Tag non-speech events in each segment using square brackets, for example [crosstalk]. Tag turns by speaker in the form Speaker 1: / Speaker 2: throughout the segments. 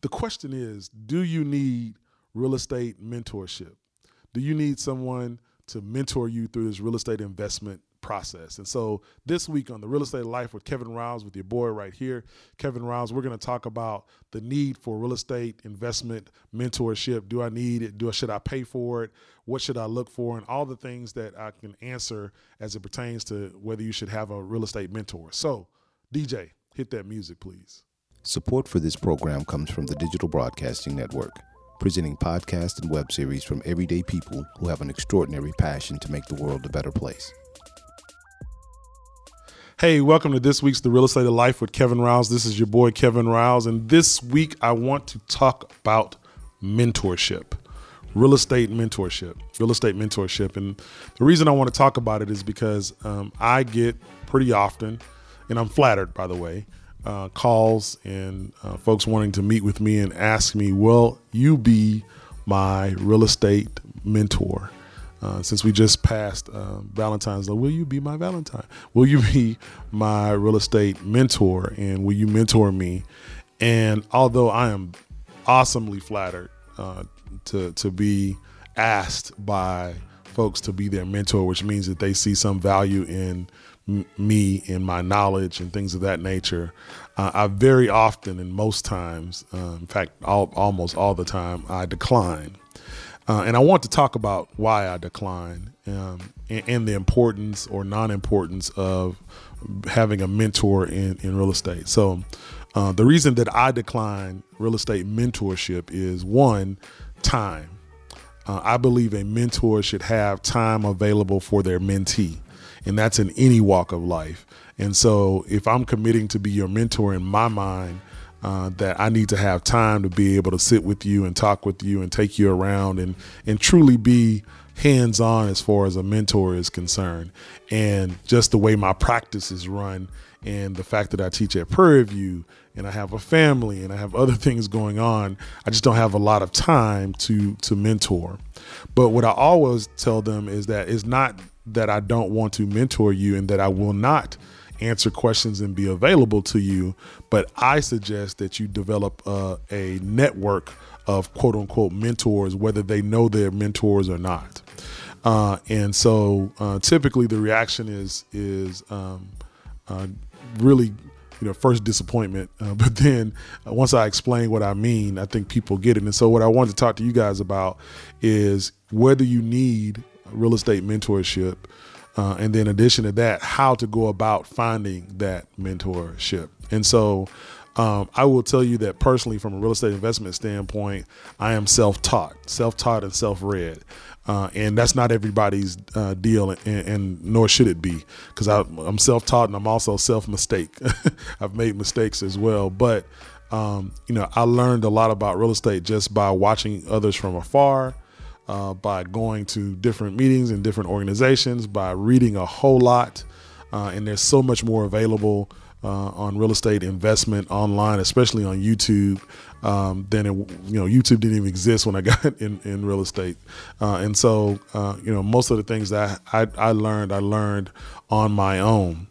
Speaker 1: the question is do you need real estate mentorship? Do you need someone to mentor you through this real estate investment process. And so this week on the Real Estate Life with Kevin Riles, with your boy right here, Kevin Riles, we're going to talk about the need for real estate investment mentorship. Do I need it? Do I should I pay for it? What should I look for? And all the things that I can answer as it pertains to whether you should have a real estate mentor. So, DJ, hit that music, please.
Speaker 2: Support for this program comes from the Digital Broadcasting Network presenting podcasts and web series from everyday people who have an extraordinary passion to make the world a better place.
Speaker 1: Hey, welcome to this week's The Real Estate of Life with Kevin Riles. This is your boy Kevin Riles, and this week I want to talk about mentorship. Real estate mentorship, real estate mentorship. And the reason I want to talk about it is because um, I get pretty often, and I'm flattered by the way, uh, calls and uh, folks wanting to meet with me and ask me, Will you be my real estate mentor? Uh, since we just passed uh, Valentine's Day, will you be my Valentine? Will you be my real estate mentor? And will you mentor me? And although I am awesomely flattered uh, to to be asked by folks to be their mentor, which means that they see some value in me and my knowledge and things of that nature. Uh, I very often and most times, uh, in fact, all, almost all the time, I decline. Uh, and I want to talk about why I decline um, and, and, the importance or non importance of having a mentor in, in real estate. So, uh, the reason that I decline real estate mentorship is one, time. Uh, I believe a mentor should have time available for their mentee and that's in any walk of life. And so, if I'm committing to be your mentor in my mind, uh, that I need to have time to be able to sit with you and talk with you and take you around and and truly be hands on as far as a mentor is concerned. And just the way my practice is run, and the fact that I teach at Prairie View and I have a family and I have other [laughs] things going on, I just don't have a lot of time to to mentor. But what I always tell them is that it's not that I don't want to mentor you and that I will not answer questions and be available to you. But I suggest that you develop uh, a network of quote unquote mentors, whether they know they're mentors or not. Uh, and so uh, typically the reaction is is um, uh, really you know first disappointment uh, [laughs] but then once i explain what i mean i think people get it and so what i want to talk to you guys about is whether you need real estate mentorship. Uh, and then, in addition to that, how to go about finding that mentorship. And so, um, I will tell you that personally, from a real estate investment standpoint, I am self taught, self taught, and self read. Uh, and that's not everybody's uh, deal, and, and, nor should it be, because I'm self taught and I'm also self mistake. [laughs] I've made mistakes as well. But, um, you know, I learned a lot about real estate just by watching others from afar uh, by going to different meetings and different organizations, by reading a whole lot. Uh, and there's so much more available uh, on real estate investment online, especially on YouTube. Um, then it, you know YouTube didn't even exist when I [laughs] got in, in real estate, uh, and so uh, you know most of the things that I, I learned I learned on my own,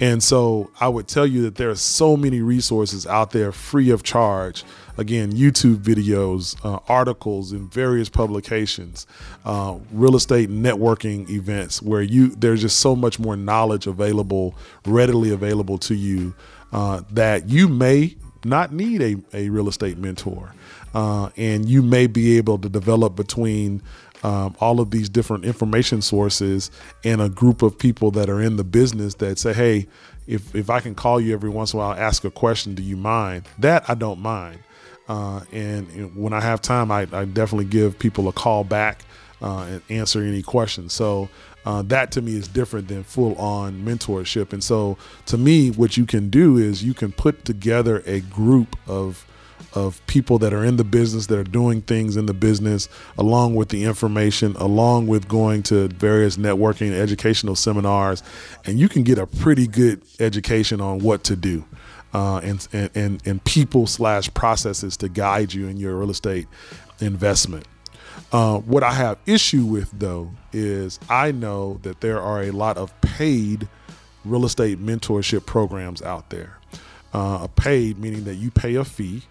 Speaker 1: and so I would tell you that there are so many resources out there free of charge. Again, YouTube videos, uh, articles in various publications, uh, real estate networking events where you there's just so much more knowledge available, readily available to you uh, that you may not need a, a real estate mentor. Uh, and you may be able to develop between um, all of these different information sources and a group of people that are in the business that say, hey, if, if I can call you every once in a while, ask a question, do you mind? That I don't mind. Uh, and when I have time, I, I, definitely give people a call back uh, and answer any questions. So uh, that to me is different than full on mentorship. And so to me, what you can do is you can put together a group of of people that are in the business that are doing things in the business along with the information along with going to various networking educational seminars and you can get a pretty good education on what to do uh, and, and, and people slash processes to guide you in your real estate investment. Uh, what I have issue with though is I know that there are a lot of paid real estate mentorship programs out there. Uh, paid meaning that you pay a fee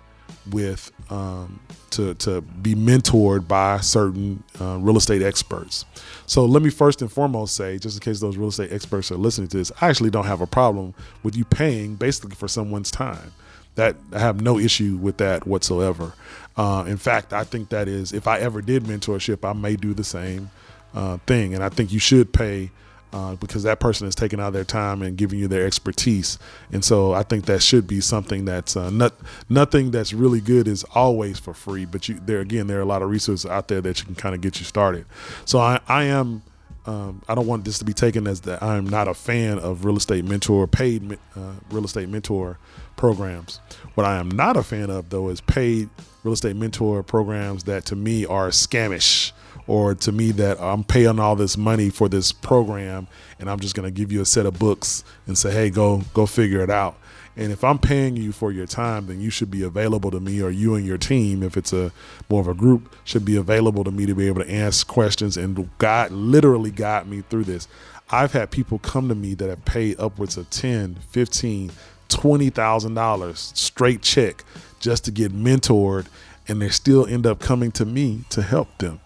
Speaker 1: with um, to to be mentored by certain uh, real estate experts. So let me first and foremost say, just in case those real estate experts are listening to this, I actually don't have a problem with you paying basically for someone's time. That I have no issue with that whatsoever. Uh, in fact, I think that is if I ever did mentorship, I may do the same uh, thing, and I think you should pay uh, because that person is taking out their time and giving you their expertise. And so I think that should be something that's uh, not nothing that's really good is always for free. But you there again, there are a lot of resources out there that you can kind of get you started. So I, I am. Um, I don't want this to be taken as that I'm not a fan of real estate mentor, paid uh, real estate mentor programs. What I am not a fan of, though, is paid real estate mentor programs that to me are scamish or to me that I'm paying all this money for this program and I'm just going to give you a set of books and say, hey, go go figure it out. And if I'm paying you for your time, then you should be available to me, or you and your team, if it's a more of a group, should be available to me to be able to ask questions and God literally guide me through this. I've had people come to me that have paid upwards of 10, 15, $20,000 straight check just to get mentored and they still end up coming to me to help them.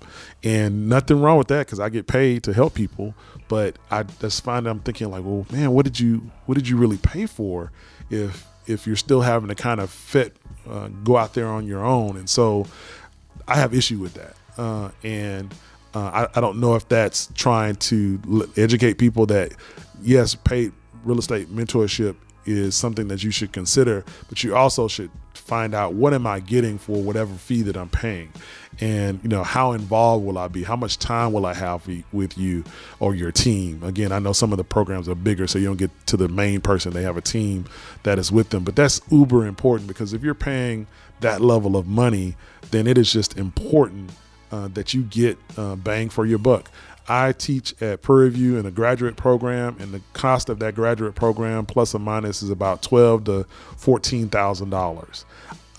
Speaker 1: And nothing wrong with that because I get paid to help people. But I just find I'm thinking like, well, man, what did you what did you really pay for if if you're still having to kind of fit uh, go out there on your own? And so I have issue with that. Uh, and uh, I, I don't know if that's trying to educate people that yes, paid real estate mentorship is something that you should consider, but you also should find out what am I getting for whatever fee that I'm paying, and you know how involved will I be? How much time will I have with you or your team? Again, I know some of the programs are bigger, so you don't get to the main person. They have a team that is with them, but that's uber important because if you're paying that level of money, then it is just important uh, that you get uh, bang for your buck. I teach at Prairie View in a graduate program, and the cost of that graduate program, plus or minus, is about twelve to fourteen thousand um, dollars.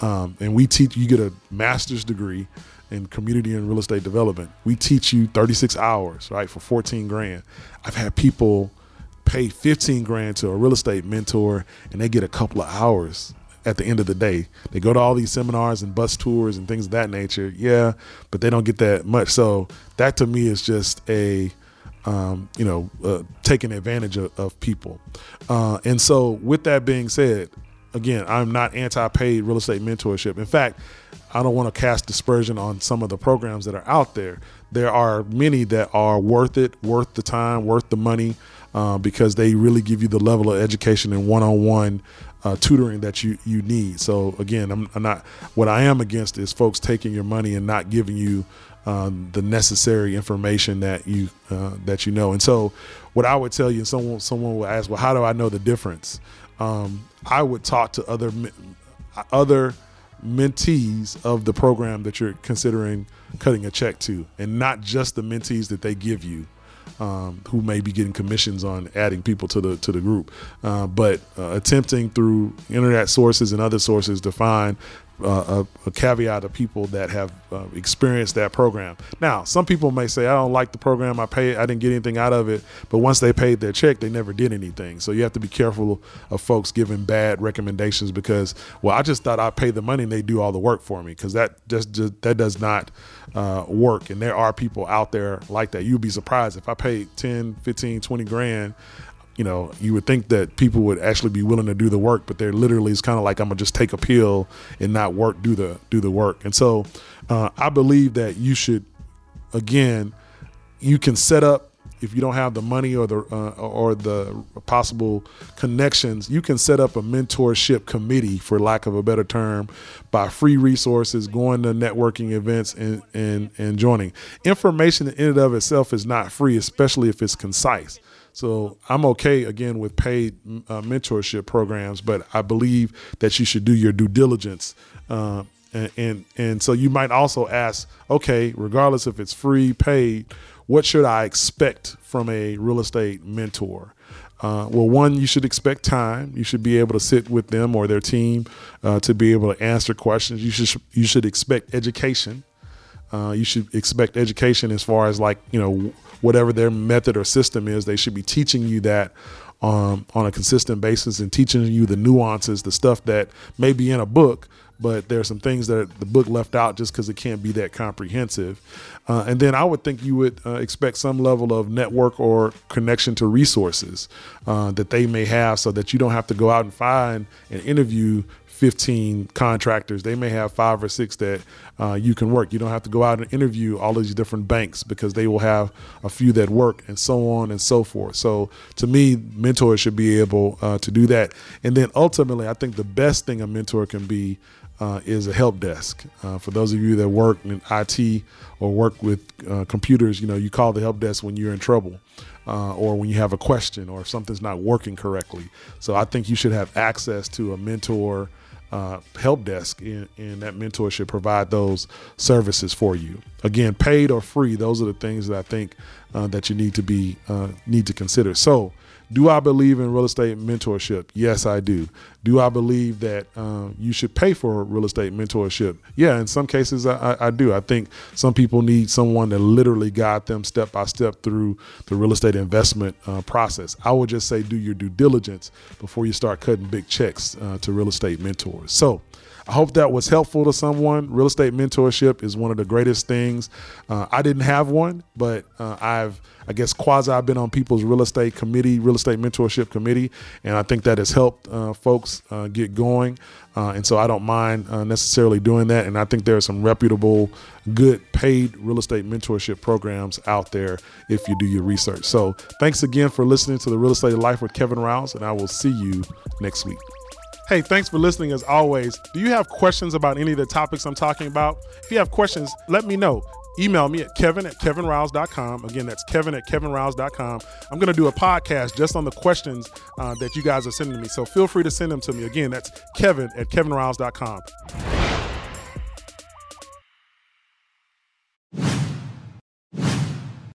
Speaker 1: And we teach you get a master's degree in community and real estate development. We teach you thirty six hours, right, for fourteen grand. I've had people pay fifteen grand to a real estate mentor, and they get a couple of hours at the end of the day. They go to all these seminars and bus tours and things of that nature. Yeah, but they don't get that much. So that to me is just a um, you know, uh, taking advantage of, of people. Uh, and so, with that being said, again, I'm not anti-paid real estate mentorship. In fact, I don't want to cast dispersion on some of the programs that are out there. There are many that are worth it, worth the time, worth the money, uh, because they really give you the level of education and one-on-one uh, tutoring that you you need. So again, I'm, I'm, not. What I am against is folks taking your money and not giving you um, the necessary information that you uh, that you know. And so, what I would tell you, and someone someone will ask, well, how do I know the difference? Um, I would talk to other other mentees of the program that you're considering cutting a check to, and not just the mentees that they give you um, who may be getting commissions on adding people to the to the group, uh, but uh, attempting through internet sources and other sources to find uh, a, a, caveat of people that have uh, experienced that program. Now, some people may say, "I don't like the program. I pay. I didn't get anything out of it." But once they paid their check, they never did anything. So you have to be careful of folks giving bad recommendations because, well, I just thought I'd pay the money and they do all the work for me because that just, just, that does not uh, work. And there are people out there like that. You'd be surprised if I paid 10, 15, 20 grand you know, you would think that people would actually be willing to do the work, but they're literally it's kind of like I'm gonna just take a pill and not work, do the do the work. And so, uh, I believe that you should, again, you can set up if you don't have the money or the uh, or the possible connections, you can set up a mentorship committee, for lack of a better term, by free resources, going to networking events, and and and joining. Information in and of itself is not free, especially if it's concise. So I'm okay again with paid uh, mentorship programs, but I believe that you should do your due diligence. Uh, and, and and so you might also ask, okay, regardless if it's free, paid, what should I expect from a real estate mentor? Uh, well, one, you should expect time. You should be able to sit with them or their team uh, to be able to answer questions. You should you should expect education. Uh, you should expect education as far as like you know whatever their method or system is, they should be teaching you that um, on a consistent basis and teaching you the nuances, the stuff that may be in a book, but there are some things that the book left out just because it can't be that comprehensive. Uh, and then I would think you would uh, expect some level of network or connection to resources uh, that they may have so that you don't have to go out and find and interview 15 contractors. They may have five or six that uh, you can work. You don't have to go out and interview all these different banks because they will have a few that work and so on and so forth. So to me, mentors should be able uh, to do that. And then ultimately, I think the best thing a mentor can be uh, is a help desk. Uh, for those of you that work in IT or work with uh, computers, you know, you call the help desk when you're in trouble. Uh, or when you have a question or if something's not working correctly. So I think you should have access to a mentor uh, help desk, and, and, that mentor should provide those services for you. Again, paid or free, those are the things that I think uh, that you need to be need to consider. So, do I believe in real estate mentorship? Yes, I do. Do I believe that uh, you should pay for real estate mentorship? Yeah, in some cases I, I, do. I think some people need someone to literally guide them step by step through the real estate investment uh, process. I would just say do your due diligence before you start cutting big checks uh, to real estate mentors. So, I hope that was helpful to someone. Real estate mentorship is one of the greatest things. Uh, I didn't have one, but uh, I've, I guess, quasi I've been on people's real estate committee, real estate mentorship committee, and I think that has helped uh, folks uh, get going. Uh, and so I don't mind uh, necessarily doing that. And I think there are some reputable, good paid real estate mentorship programs out there if you do your research. So thanks again for listening to the Real Estate Life with Kevin Riles, and I will see you next week. Hey, thanks for listening as always. Do you have questions about any of the topics I'm talking about? If you have questions, let me know. Email me at kevin at kevinriles.com. Again, that's kevin at kevinriles.com. I'm going to do a podcast just on the questions uh, that you guys are sending me. So feel free to send them to me. Again, that's kevin at kevinriles.com.